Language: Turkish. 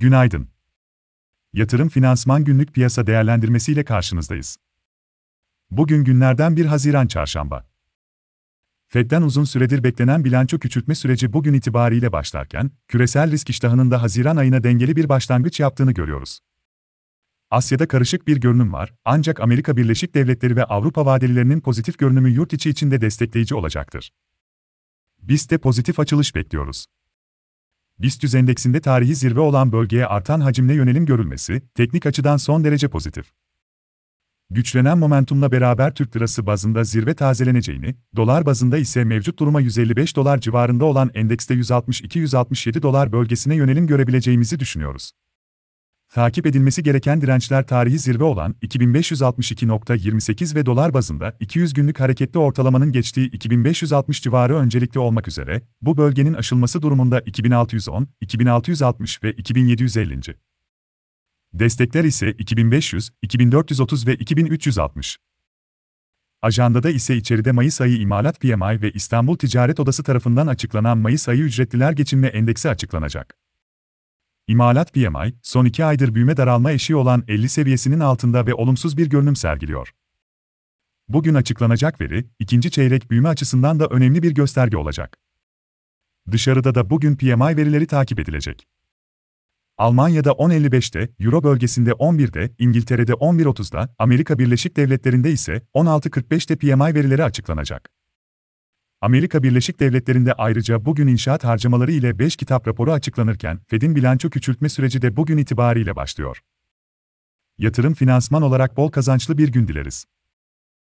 Günaydın. Yatırım Finansman Günlük Piyasa Değerlendirmesi ile karşınızdayız. Bugün günlerden 1 Haziran Çarşamba. Fed'den uzun süredir beklenen bilanço küçültme süreci bugün itibariyle başlarken, küresel risk iştahının da Haziran ayına dengeli bir başlangıç yaptığını görüyoruz. Asya'da karışık bir görünüm var, ancak Amerika Birleşik Devletleri ve Avrupa vadelilerinin pozitif görünümü yurt içi için de destekleyici olacaktır. Biz de pozitif açılış bekliyoruz. BIST endeksinde tarihi zirve olan bölgeye artan hacimle yönelim görülmesi, teknik açıdan son derece pozitif. Güçlenen momentumla beraber Türk lirası bazında zirve tazeleneceğini, dolar bazında ise mevcut duruma 155 dolar civarında olan endekste 162-167 dolar bölgesine yönelim görebileceğimizi düşünüyoruz. Takip edilmesi gereken dirençler tarihi zirve olan 2562.28 ve dolar bazında 200 günlük hareketli ortalamanın geçtiği 2560 civarı öncelikli olmak üzere, bu bölgenin aşılması durumunda 2610, 2660 ve 2750. Destekler ise 2500, 2430 ve 2360. Ajandada ise içeride Mayıs ayı imalat PMI ve İstanbul Ticaret Odası tarafından açıklanan Mayıs ayı ücretliler geçinme endeksi açıklanacak. İmalat PMI, son iki aydır büyüme daralma eşiği olan 50 seviyesinin altında ve olumsuz bir görünüm sergiliyor. Bugün açıklanacak veri, ikinci çeyrek büyüme açısından da önemli bir gösterge olacak. Dışarıda da bugün PMI verileri takip edilecek. Almanya'da 10.55'te, Euro bölgesinde 11'de, İngiltere'de 11.30'da, Amerika Birleşik Devletleri'nde ise 16.45'te PMI verileri açıklanacak. Amerika Birleşik Devletleri'nde ayrıca bugün inşaat harcamaları ile 5 kitap raporu açıklanırken, Fed'in bilanço küçültme süreci de bugün itibariyle başlıyor. Yatırım finansman olarak bol kazançlı bir gün dileriz.